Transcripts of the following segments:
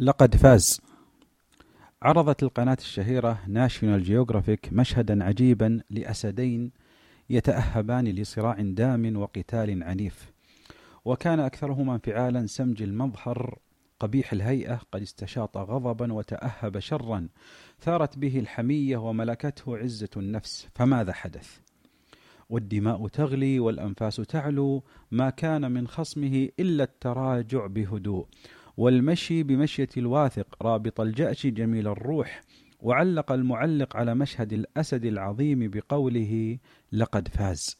لقد فاز. عرضت القناة الشهيرة ناشيونال جيوغرافيك مشهدا عجيبا لأسدين يتأهبان لصراع دام وقتال عنيف. وكان أكثرهما انفعالا سمج المظهر قبيح الهيئة قد استشاط غضبا وتأهب شرا ثارت به الحمية وملكته عزة النفس. فماذا حدث؟ والدماء تغلي والأنفاس تعلو ما كان من خصمه إلا التراجع بهدوء. والمشي بمشية الواثق رابط الجأش جميل الروح وعلق المعلق على مشهد الأسد العظيم بقوله لقد فاز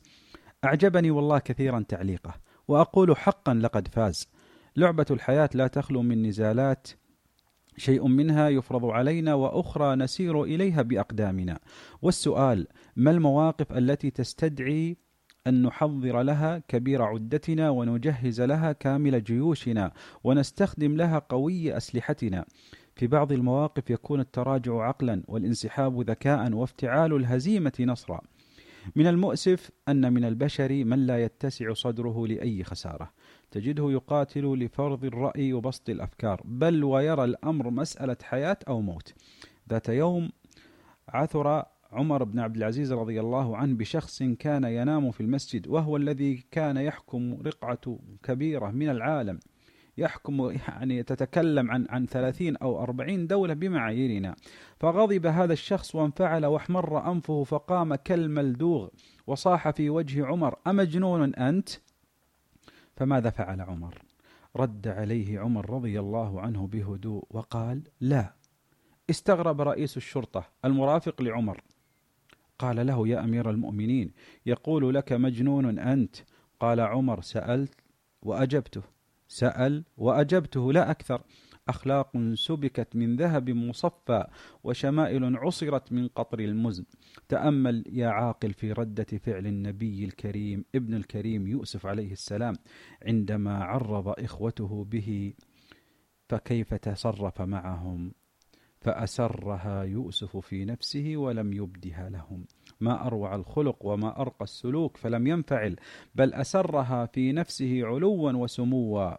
أعجبني والله كثيرا تعليقه وأقول حقا لقد فاز لعبة الحياة لا تخلو من نزالات شيء منها يفرض علينا وأخرى نسير إليها بأقدامنا. والسؤال ما المواقف التي تستدعي أن نحضر لها كبير عدتنا ونجهز لها كامل جيوشنا ونستخدم لها قوي أسلحتنا. في بعض المواقف يكون التراجع عقلا والانسحاب ذكاء وافتعال الهزيمة نصرا. من المؤسف أن من البشر من لا يتسع صدره لأي خسارة. تجده يقاتل لفرض الرأي وبسط الأفكار بل ويرى الأمر مسألة حياة أو موت. ذات يوم عثر عمر بن عبد العزيز رضي الله عنه بشخص كان ينام في المسجد وهو الذي كان يحكم رقعة كبيرة من العالم يحكم يعني تتكلم عن عن 30 أو 40 دولة بمعاييرنا فغضب هذا الشخص وانفعل واحمر أنفه فقام كالملدوغ وصاح في وجه عمر أمجنون أنت؟ فماذا فعل عمر رد عليه عمر رضي الله عنه بهدوء وقال لا استغرب رئيس الشرطة المرافق لعمر قال له يا أمير المؤمنين يقول لك مجنون أنت. قال عمر سألت وأجبته. سأل وأجبته لا أكثر. أخلاق سبكت من ذهب مصفى وشمائل عصرت من قطر المزن. تأمل يا عاقل في ردة فعل النبي الكريم ابن الكريم يوسف عليه السلام عندما عرض إخوته به فكيف تصرف معهم؟ فأسرها يوسف في نفسه ولم يبدها لهم. ما أروع الخلق وما أرقى السلوك فلم ينفعل بل أسرها في نفسه علوا وسموا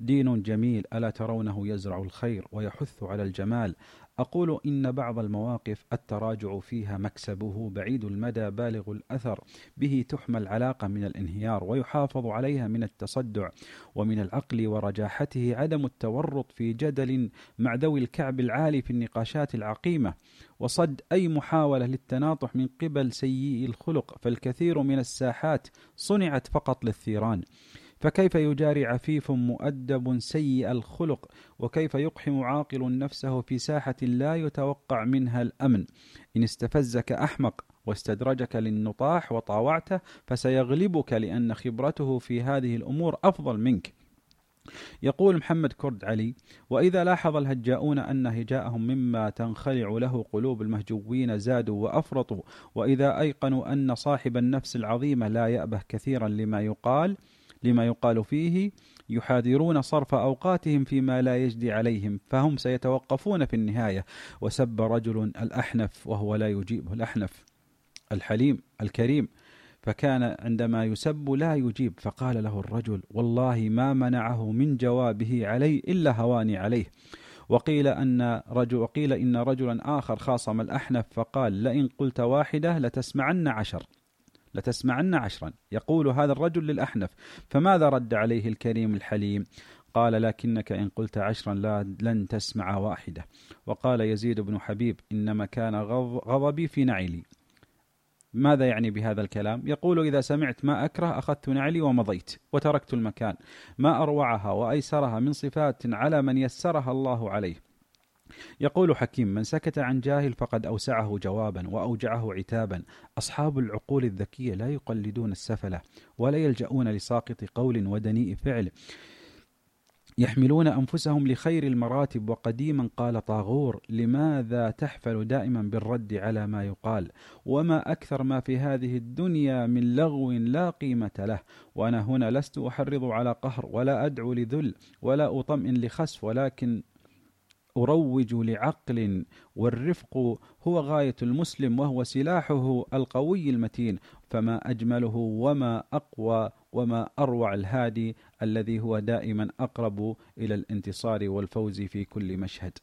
دين جميل ألا ترونه يزرع الخير ويحث على الجمال؟ أقول إن بعض المواقف التراجع فيها مكسبه بعيد المدى بالغ الأثر به تحمى العلاقة من الانهيار ويحافظ عليها من التصدع ومن العقل ورجاحته عدم التورط في جدل مع ذوي الكعب العالي في النقاشات العقيمة. وصد أي محاولة للتناطح من قبل سيئي الخلق فالكثير من الساحات صنعت فقط للثيران. فكيف يجاري عفيف مؤدب سيء الخلق؟ وكيف يقحم عاقل نفسه في ساحة لا يتوقع منها الأمن؟ إن استفزك أحمق واستدرجك للنطاح وطاوعته فسيغلبك لأن خبرته في هذه الأمور أفضل منك. يقول محمد كرد علي وإذا لاحظ الهجاؤون أن هجاءهم مما تنخلع له قلوب المهجوين زادوا وأفرطوا وإذا أيقنوا أن صاحب النفس العظيمة لا يأبه كثيرا لما يقال لما يقال فيه يحاذرون صرف أوقاتهم فيما لا يجدي عليهم فهم سيتوقفون في النهاية. وسب رجل الأحنف وهو لا يجيبه الأحنف الحليم الكريم فكان عندما يسب لا يجيب. فقال له الرجل والله ما منعه من جوابه علي إلا هواني عليه. وقيل أن رجل وقيل إن رجلا آخر خاصم الأحنف فقال لئن قلت واحدة لتسمعن عشر. لتسمعن عشرا. يقول هذا الرجل للأحنف فماذا رد عليه الكريم الحليم؟ قال لكنك إن قلت عشرا لا لن تسمع واحدة. وقال يزيد بن حبيب إنما كان غضبي في نعلي. ماذا يعني بهذا الكلام؟ يقول إذا سمعت ما أكره أخذت نعلي ومضيت وتركت المكان. ما أروعها وأيسرها من صفات على من يسرها الله عليه. يقول حكيم من سكت عن جاهل فقد أوسعه جوابا وأوجعه عتابا. أصحاب العقول الذكية لا يقلدون السفلة ولا يلجؤون لساقط قول ودنيء فعل. يحملون أنفسهم لخير المراتب وقديما قال طاغور لماذا تحفل دائما بالرد على ما يقال؟ وما أكثر ما في هذه الدنيا من لغو لا قيمة له. وأنا هنا لست أحرض على قهر ولا أدعو لذل ولا أطمئن لخسف ولكن أروج لعقل والرفق هو غاية المسلم وهو سلاحه القوي المتين. فما أجمله وما أقوى وما أروع الهادي الذي هو دائما أقرب إلى الانتصار والفوز في كل مشهد.